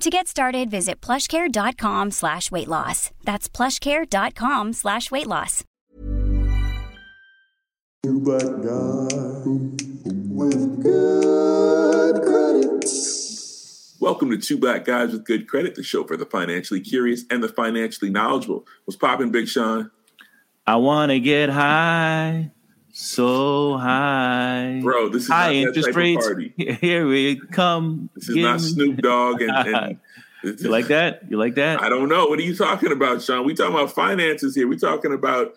To get started, visit plushcare.com slash weight loss. That's plushcare.com slash weight loss. But God with good credit. Welcome to Two Black Guys with Good Credit, the show for the financially curious and the financially knowledgeable. What's popping, Big Sean? I want to get high, so high. Bro, this is high not that interest rates. party. Here we come. This is not Snoop Dogg and, and You like that? You like that? I don't know. What are you talking about, Sean? We talking about finances here. We talking about,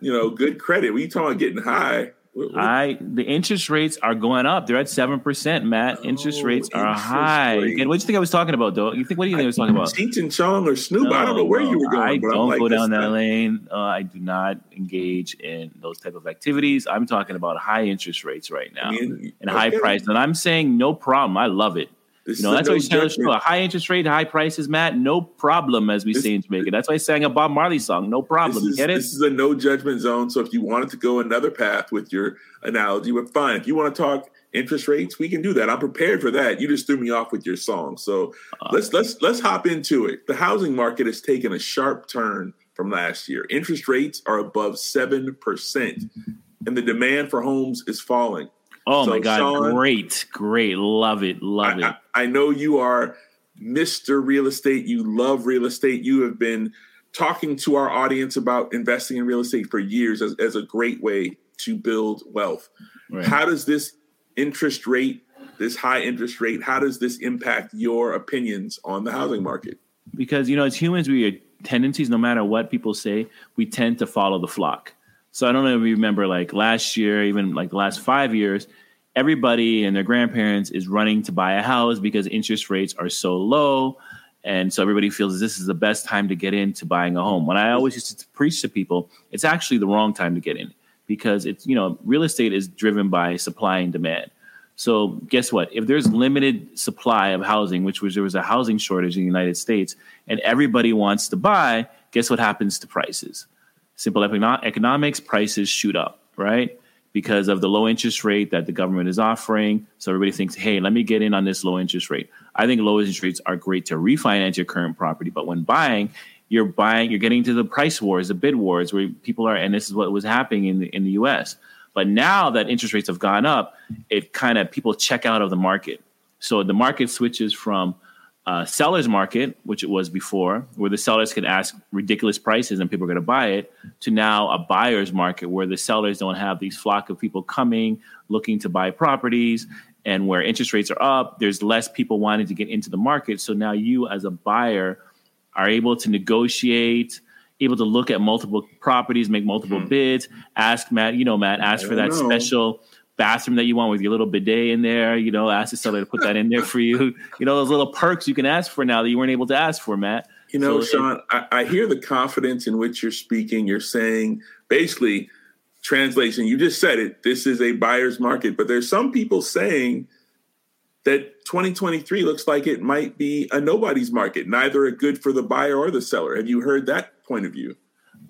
you know, good credit. We talking about getting high. I the interest rates are going up. They're at seven percent, Matt. Interest Oh, rates are interest high. rate. What do you think I was talking about, though? You think what do you think I was talking about? Cheech and Chong or Snoop? I don't know where you were going. I don't like, go down that lane. Uh, I do not engage in those type of activities. I'm talking about high interest rates right now I mean, and high okay. price. And I'm saying no problem. I love it. This You know, that's no why us judgment. a high interest rate, high prices, Matt. No problem, as we This- say in Jamaica. That's why I sang a Bob Marley song. No problem. This is, Get it? this is a no judgment zone. So if you wanted to go another path with your analogy, but fine. If you want to talk interest rates, we can do that. I'm prepared for that. You just threw me off with your song. So Uh, let's let's let's hop into it. The housing market has taken a sharp turn from last year. Interest rates are above seven percent, and the demand for homes is falling. Oh so, my God! Sean- great, great, love it, love it. I, I, I know you are Mr. Real Estate. You love real estate. You have been talking to our audience about investing in real estate for years as, as a great way to build wealth. Right. How does this interest rate, this high interest rate, how does this impact your opinions on the housing market? because you know as humans we are tendencies no matter what people say we tend to follow the flock so i don't know if you remember like last year even like the last five years everybody and their grandparents is running to buy a house because interest rates are so low and so everybody feels this is the best time to get into buying a home when i always used to preach to people it's actually the wrong time to get in because it's you know real estate is driven by supply and demand so guess what? If there's limited supply of housing, which was there was a housing shortage in the United States, and everybody wants to buy, guess what happens to prices? Simple economics, prices shoot up, right? Because of the low interest rate that the government is offering. So everybody thinks, hey, let me get in on this low interest rate. I think low interest rates are great to refinance your current property, but when buying, you're buying, you're getting to the price wars, the bid wars, where people are, and this is what was happening in the in the U.S. But now that interest rates have gone up, it kind of people check out of the market. So the market switches from uh, seller's market, which it was before, where the sellers could ask ridiculous prices and people are going to buy it, to now a buyer's market where the sellers don't have these flock of people coming looking to buy properties and where interest rates are up. There's less people wanting to get into the market. So now you, as a buyer, are able to negotiate, able to look at multiple properties, make multiple bids, ask Matt, you know, Matt, ask for Hmm. That know. special bathroom that you want with your little bidet in there, you know, ask the seller to put that in there for you. You know, those little perks you can ask for now that you weren't able to ask for, Matt. You know, So it- Sean, I, I hear the confidence in which you're speaking. You're saying basically, translation, you just said it, this is a buyer's market, but there's some people saying that 2023 looks like it might be a nobody's market, neither a good for the buyer or the seller. Have you heard that point of view?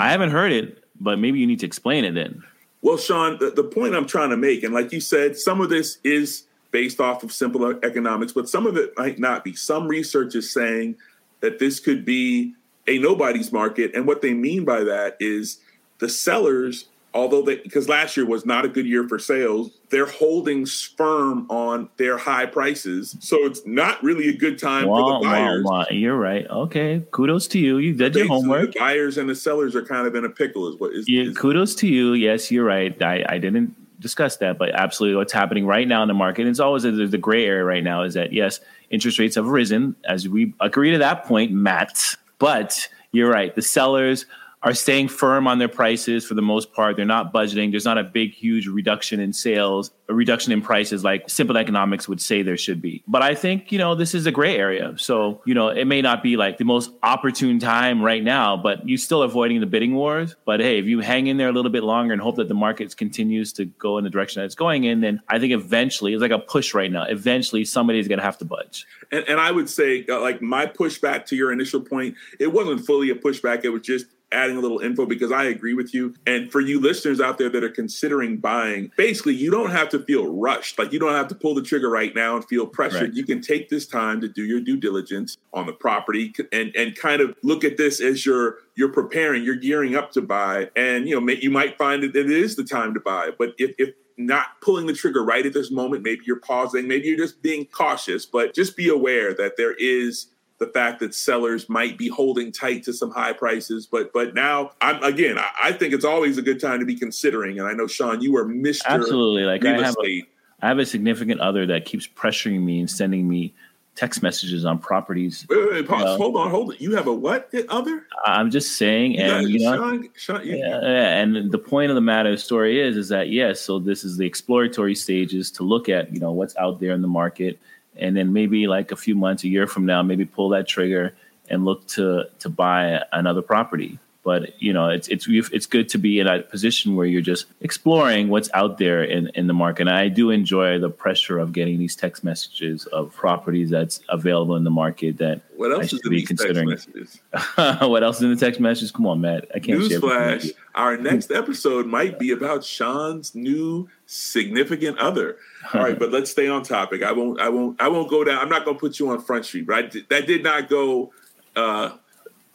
I haven't heard it, but maybe you need to explain it then. Well, Sean, the, the point I'm trying to make, and like you said, some of this is based off of simple economics, but some of it might not be. Some research is saying that this could be a nobody's market. And what they mean by that is the sellers although they because last year was not a good year for sales, they're holding firm on their high prices. So it's not really a good time for the buyers. You're right. Okay, kudos to you. You did your homework. The buyers and the sellers are kind of in a pickle. Is what is, yeah, is kudos to you. Yes, you're right. I, I didn't discuss that, but absolutely, what's happening right now in the market? It's always a, the gray area right now. Is that yes, interest rates have risen as we agree to that point, Matt. But you're right. The sellers are staying firm on their prices for the most part. They're not budgeting. There's not a big, huge reduction in sales, a reduction in prices like simple economics would say there should be. But I think, you know, this is a gray area. So, you know, it may not be like the most opportune time right now, but you're still avoiding the bidding wars. But hey, if you hang in there a little bit longer and hope that the market continues to go in the direction that it's going in, then I think eventually it's like a push right now. Eventually somebody's going to have to budge. And, and I would say, uh, like, my pushback to your initial point, it wasn't fully a pushback. It was just adding a little info because I agree with you. And for you listeners out there that are considering buying, basically, you don't have to feel rushed. Like you don't have to pull the trigger right now and feel pressured. Right. You can take this time to do your due diligence on the property and and kind of look at this as you're you're preparing, you're gearing up to buy, and you know you might find that it is the time to buy. But if if not pulling the trigger right at this moment, maybe you're pausing, maybe you're just being cautious, but just be aware that there is the fact that sellers might be holding tight to some high prices. But but now I'm again, I, I think it's always a good time to be considering. And I know Sean, you are Mr. Absolutely. Like I have, a, I have a significant other that keeps pressuring me and sending me text messages on properties. Wait, wait, wait pause. Uh, hold on, hold on. You have a what other? I'm just saying, and you, know, Sean, Sean, you, yeah, yeah, and the point of the matter of the story is, is that yes, so this is the exploratory stages to look at, you know, what's out there in the market and then maybe like a few months, a year from now, maybe pull that trigger and look to to buy another property. But you know, it's it's it's good to be in a position where you're just exploring what's out there in, in the market. And I do enjoy the pressure of getting these text messages of properties that's available in the market that what else I should be considering. what else is in the text messages? Come on, Matt. I can't. Newsflash: Our next episode might be about Sean's new significant other. All right, but let's stay on topic. I won't. I won't. I won't go down. I'm not going to put you on Front Street. Right? That did not go. Uh,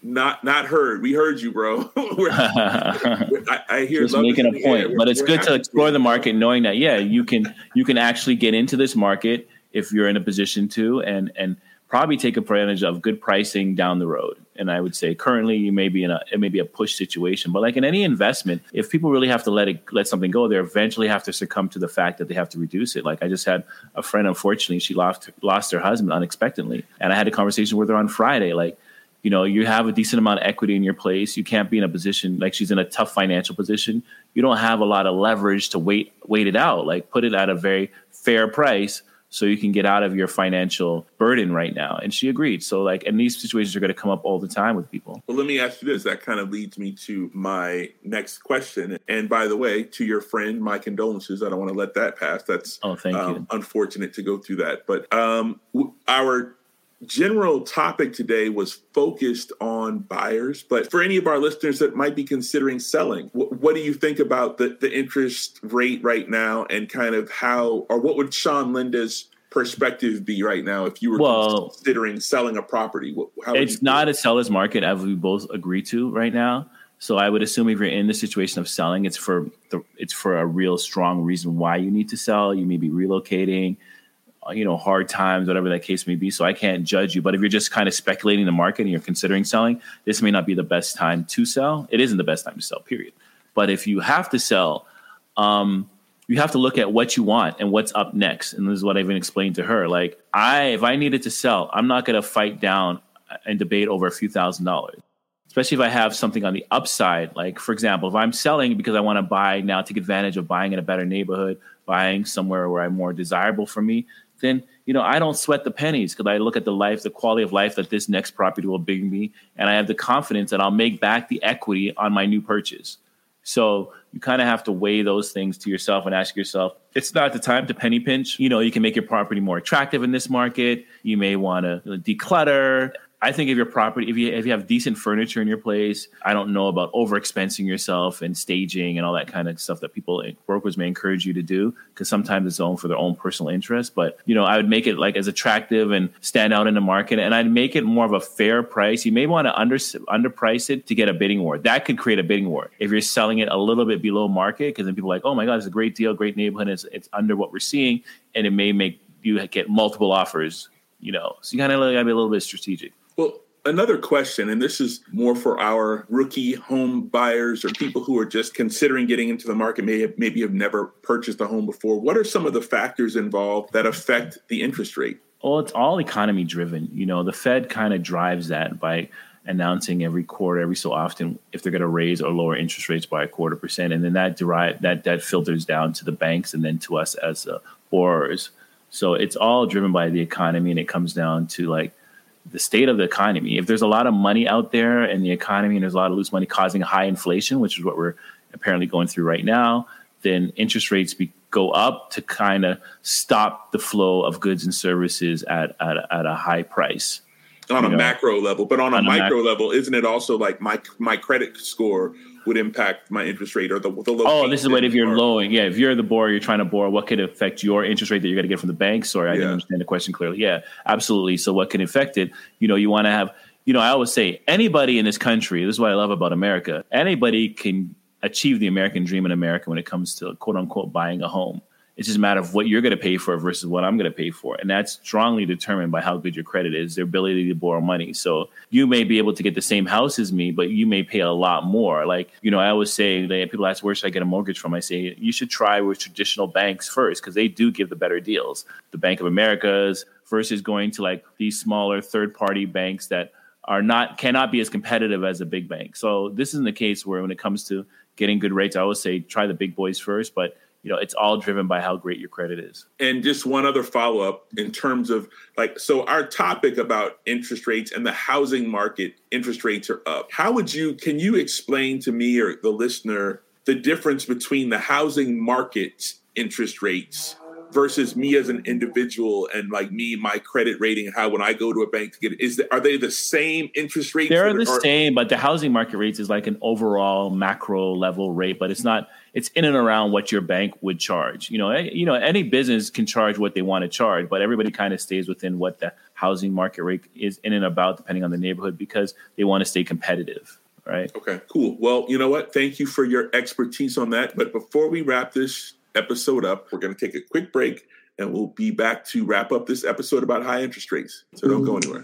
not not heard. We heard you, bro. I, I, hear just making a point, but it's good to explore the market, knowing that yeah, you can you can actually get into this market if you're in a position to, and and probably take advantage of good pricing down the road. And I would say currently you may be in a it may be a push situation, but like in any investment, if people really have to let it let something go, they eventually have to succumb to the fact that they have to reduce it. Like I just had a friend, unfortunately, she lost lost her husband unexpectedly, and I had a conversation with her on Friday, like you know you have a decent amount of equity in your place. You can't be in a position like she's in a tough financial position. You don't have a lot of leverage to wait wait it out like put it at a very fair price so you can get out of your financial burden right now. And she agreed. So like and these situations are going to come up all the time with people. Well let me ask you this. That kind of leads me to my next question. And by the way to your friend my condolences. I don't want to let that pass. That's oh thank um, you unfortunate to go through that. But um our general topic today was focused on buyers, but for any of our listeners that might be considering selling, what, what, do you think about the, the interest rate right now and kind of how, or what would Sean Linda's perspective be right now if you were well, considering selling a property? it's not a seller's market as we both agree to right now. So I would assume if you're in the situation of selling, it's for the, it's for a real strong reason why you need to sell. You may be relocating you know hard times whatever that case may be so i can't judge you. But if you're just kind of speculating the market and you're considering selling this may not be the best time to sell. It isn't the best time to sell period. But if you have to sell um, you have to look at what you want and what's up next and this is what i've been explained to her. Like i if i needed to sell i'm not going to fight down and debate over a few thousand dollars. Especially if i have something on the upside like for example if i'm selling because i want to buy now take advantage of buying in a better neighborhood buying somewhere where i'm more desirable for me then you know I don't sweat the pennies because I look at the life, the quality of life that this next property will bring me, and I have the confidence that I'll make back the equity on my new purchase. So you kind of have to weigh those things to yourself and ask yourself, it's not the time to penny pinch. You know, you can make your property more attractive in this market. You may want to declutter. I think if your property, if you if you have decent furniture in your place, I don't know about overexpensing yourself and staging and all that kind of stuff that people eh, brokers may encourage you to do because sometimes it's own for their own personal interest. But you know, I would make it like as attractive and stand out in the market, and I'd make it more of a fair price. You may want to under underprice it to get a bidding war. That could create a bidding war if you're selling it a little bit below market because then people are like, oh my god, it's a great deal, great neighborhood, it's, it's under what we're seeing, and it may make you get multiple offers. You know, so you kind of got to be a little bit strategic. Another question, and this is more for our rookie home buyers or people who are just considering getting into the market, may have, maybe have never purchased a home before. What are some of the factors involved that affect the interest rate? Well, it's all economy driven. You know, the Fed kind of drives that by announcing every quarter, every so often, if they're going to raise or lower interest rates by a quarter percent, and then that derive that that filters down to the banks and then to us as uh, borrowers. So it's all driven by the economy, and it comes down to like the state of the economy. If there's a lot of money out there in the economy and there's a lot of loose money causing high inflation, which is what we're apparently going through right now, then interest rates be, go up to kind of stop the flow of goods and services at, at, at a high price. On a know? macro level, but on, on a, micro mac- level, isn't it also like my my credit score would impact my interest rate or the, the low. Oh, this is what if you're lowing. Yeah, if you're the borrower, you're trying to borrow, what could affect your interest rate that you're going to get from the bank? Sorry, I yeah. didn't understand the question clearly. Yeah, absolutely. So what can affect it? You know, you want to have, you know, I always say anybody in this country, this is what I love about America, anybody can achieve the American dream in America when it comes to quote unquote buying a home. It's just a matter of what you're going to pay for versus what I'm going to pay for. And that's strongly determined by how good your credit is, their ability to borrow money. So you may be able to get the same house as me, but you may pay a lot more. Like, you know, I always say, that people ask, where should I get a mortgage from? I say, you should try with traditional banks first because they do give the better deals. The Bank of America's versus going to like these smaller third party banks that are not cannot be as competitive as a big bank. So this isn't the case where when it comes to getting good rates, I always say try the big boys first, but you know it's all driven by how great your credit is and just one other follow-up in terms of like so our topic about interest rates and the housing market interest rates are up how would you can you explain to me or the listener the difference between the housing market's interest rates versus me as an individual and like me, my credit rating, how when I go to a bank to get it, is the, are they the same interest rates? They're the same, but the housing market rates is like an overall macro level rate, but it's not. It's in and around what your bank would charge. You know, you know, any business can charge what they want to charge, but everybody kind of stays within what the housing market rate is in and about, depending on the neighborhood, because they want to stay competitive. Right. Okay. Cool. Well, you know what? Thank you for your expertise on that. But before we wrap this episode up. We're going to take a quick break and we'll be back to wrap up this episode about high interest rates. So don't go anywhere.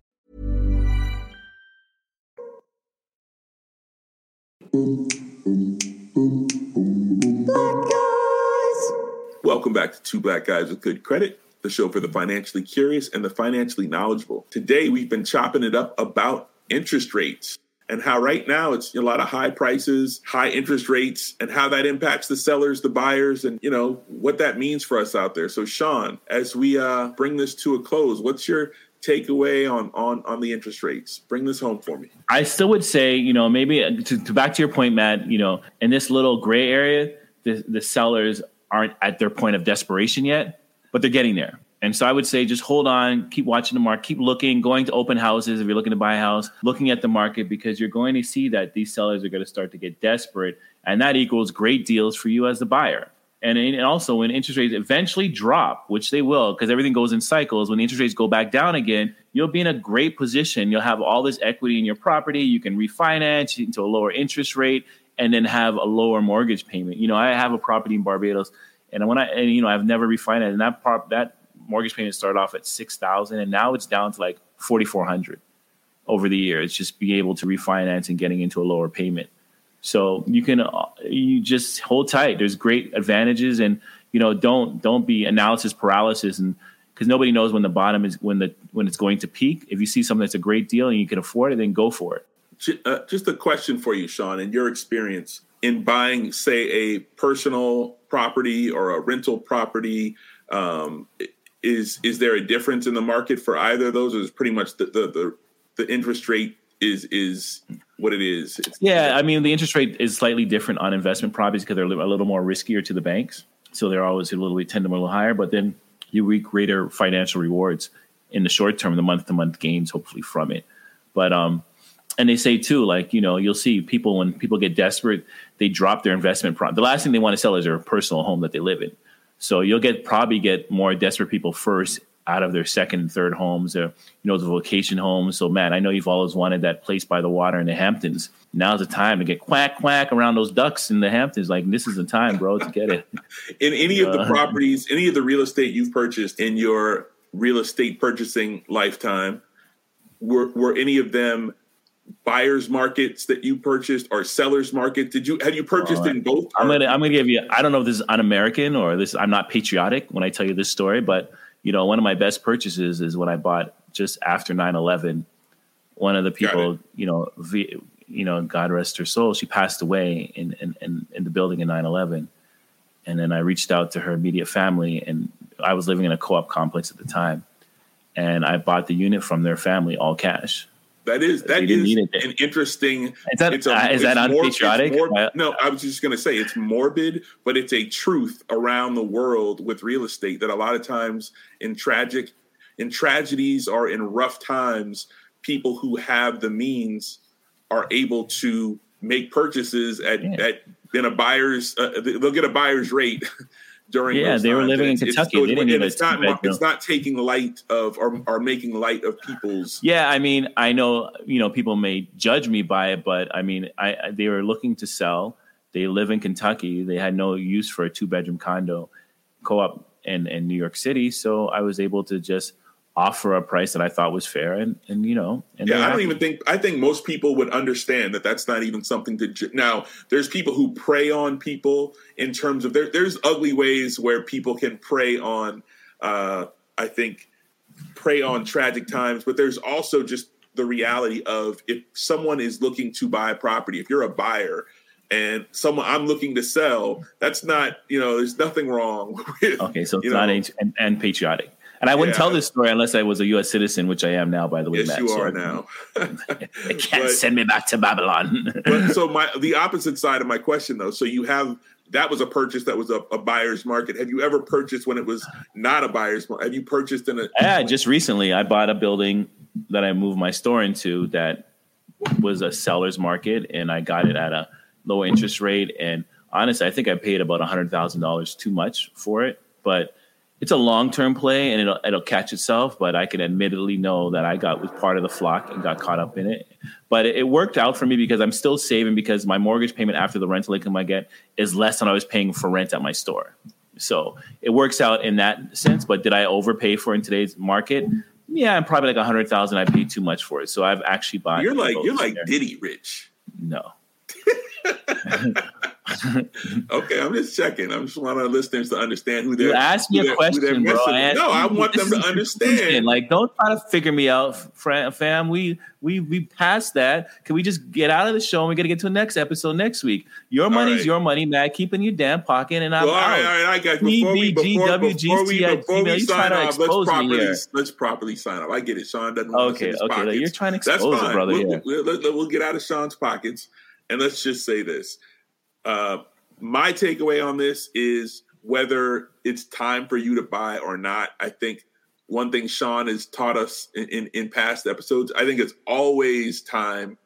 Welcome back to Two Black Guys with Good Credit the show for the financially curious and the financially knowledgeable. Today, we've been chopping it up about interest rates. and how right now it's a lot of high prices, high interest rates, and how that impacts the sellers, the buyers, and you know what that means for us out there. So, Sean, as we uh, bring this to a close, what's your takeaway on on on the interest rates? Bring this home for me. I still would say, you know, maybe uh, to, to back to your point, Matt. You know, in this little gray area, the the sellers aren't at their point of desperation yet, but they're getting there. And so I would say just hold on, keep watching the market, keep looking, going to open houses if you're looking to buy a house, looking at the market because you're going to see that these sellers are going to start to get desperate. And that equals great deals for you as the buyer. And, and also when interest rates eventually drop, which they will, because everything goes in cycles, when the interest rates go back down again, you'll be in a great position. You'll have all this equity in your property. You can refinance into a lower interest rate and then have a lower mortgage payment. You know, I have a property in Barbados and when I, and, you know, I've never refinanced and that prop, that mortgage payment started off at six thousand, and now it's down to like forty four hundred over the year. It's just being able to refinance and getting into a lower payment. So you can uh, you just hold tight. There's great advantages, and you know don't don't be analysis paralysis, and because nobody knows when the bottom is when the when it's going to peak. If you see something that's a great deal and you can afford it, then go for it. Uh, just a question for you, Sean, in your experience in buying, say, a personal property or a rental property. Um, is is there a difference in the market for either of those? Or is pretty much the the, the, the interest rate is is what it is? It's, yeah, I mean the interest rate is slightly different on investment properties because they're a little more riskier to the banks, so they're always a little bit tend to be a little higher. But then you reap greater financial rewards in the short term, the month to month gains hopefully from it. But um, and they say too, like you know, you'll see people when people get desperate, they drop their investment. Pro- the last thing they want to sell is their personal home that they live in. So you'll get probably get more desperate people first out of their second and third homes or you know the vacation homes. So man, I know you've always wanted that place by the water in the Hamptons. Now's the time to get quack quack around those ducks in the Hamptons. Like this is the time, bro, to get it. in any of the uh, properties, any of the real estate you've purchased in your real estate purchasing lifetime, were were any of them buyers markets that you purchased or sellers market? Did you have you purchased in both? I'm gonna I'm gonna give you. I don't know if this is un-American or this. I'm not patriotic when I tell you this story, but you know, one of my best purchases is when I bought just after 9/11. One of the people, you know, v, you know, God rest her soul, she passed away in in in, in the building in 9/11. And then I reached out to her immediate family, and I was living in a co-op complex at the time, and I bought the unit from their family all cash that is that is an interesting. Is that it's a, uh, is that unpatriotic? no, I was just going to say it's morbid, but it's a truth around the world with real estate that a lot of times in tragic, in tragedies or in rough times, people who have the means are able to make purchases at yeah. at in a buyer's. Uh, they'll get a buyer's rate during yeah they were living in kentucky. it's, it's not it's not taking light of or, or making light of people's yeah i mean i know you know people may judge me by it but i mean i, I they were looking to sell. They live in kentucky. They had no use for a two bedroom condo co-op in, in new york city. So i was able to just offer a price that I thought was fair, and and you know, and yeah, I don't even think I think most people would understand that that's not even something to. Ju- now, there's people who prey on people in terms of there. There's ugly ways where people can prey on. Uh, I think prey on tragic times, but there's also just the reality of if someone is looking to buy a property, if you're a buyer and someone I'm looking to sell, that's not, you know, there's nothing wrong with. Okay, so it's not and, and patriotic. And I wouldn't yeah. tell this story unless I was a U.S. citizen, which I am now, by the way. Yes, Matt, you so. are now. they can't but, send me back to Babylon. but so my the opposite side of my question, though. So you have that was a purchase that was a, a, buyer's market. Have you ever purchased when it was not a buyer's market? Have you purchased in a? Yeah, just recently I bought a building that I moved my store into that was a seller's market, and I got it at a low interest rate. And honestly, I think I paid about a hundred thousand dollars too much for it, but it's a long term play and it'll it'll catch itself. But I can admittedly know that I got was part of the flock and got caught up in it. But it, it, worked out for me because I'm still saving because my mortgage payment after the rental income I get is less than I was paying for rent at my store. So it works out in that sense. But did I overpay for in today's market? Yeah, I'm probably like a hundred thousand. I paid too much for it, so I've actually bought. You're like you're like there. Diddy rich. No. okay, I'm just checking. I'm just want our listeners to understand who they're. You asked me a question, bro. I No, I want them to is the conclusion. understand. Like, don't try to figure me out, fam. We we we passed that. Can we just get out of the show and we got to get to the next episode next week? Your money's right. your money, Matt. Keep in your damn pocket, and I'm Well, all out. right, all right, I got before we before, before we before we You sign off, let's properly let's properly sign off. I get it. Sean doesn't Okay, us in his okay, you're trying to expose brother, We'll, yeah. we'll, we'll- we'll get out of Sean's pockets, and let's just say this. Uh, my takeaway on this is whether it's time for you to buy or not. I think one thing Sean has taught us in, in, in past episodes, I think it's always time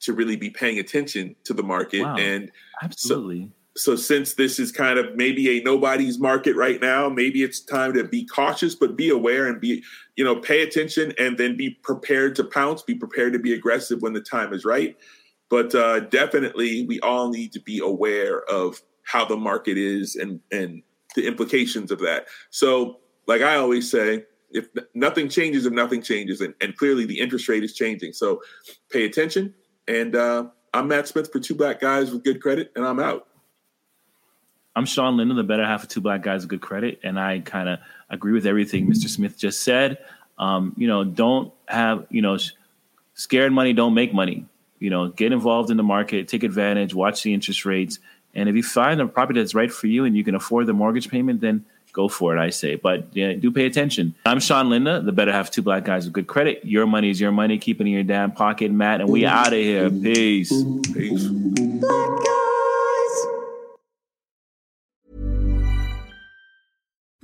to really be paying attention to the market. Wow. And Absolutely. so since this is kind of maybe a nobody's market right now, maybe it's time to be cautious, but be aware and be, you know, pay attention and then be prepared to pounce, be prepared to be aggressive when the time is right. But uh, definitely, we all need to be aware of how the market is and and the implications of that. So, like I always say, if nothing changes, if nothing changes, and, and clearly the interest rate is changing. So, pay attention. And uh, I'm Matt Smith for Two Black Guys with Good Credit, and I'm out. I'm Sean Linden, the better half of Two Black Guys with Good Credit, and I kind of agree with everything Mr. Smith just said. Um, you know, don't have you know, scared money don't make money. You know, get involved in the market, take advantage, watch the interest rates, and if you find a property that's right for you and you can afford the mortgage payment, then go for it. I say, but yeah, do pay attention. I'm Sean Linda, the better half of Two Black Guys with Good Credit. Your money is your money. Keep it in your damn pocket, Matt, and we out of here. Peace. Peace.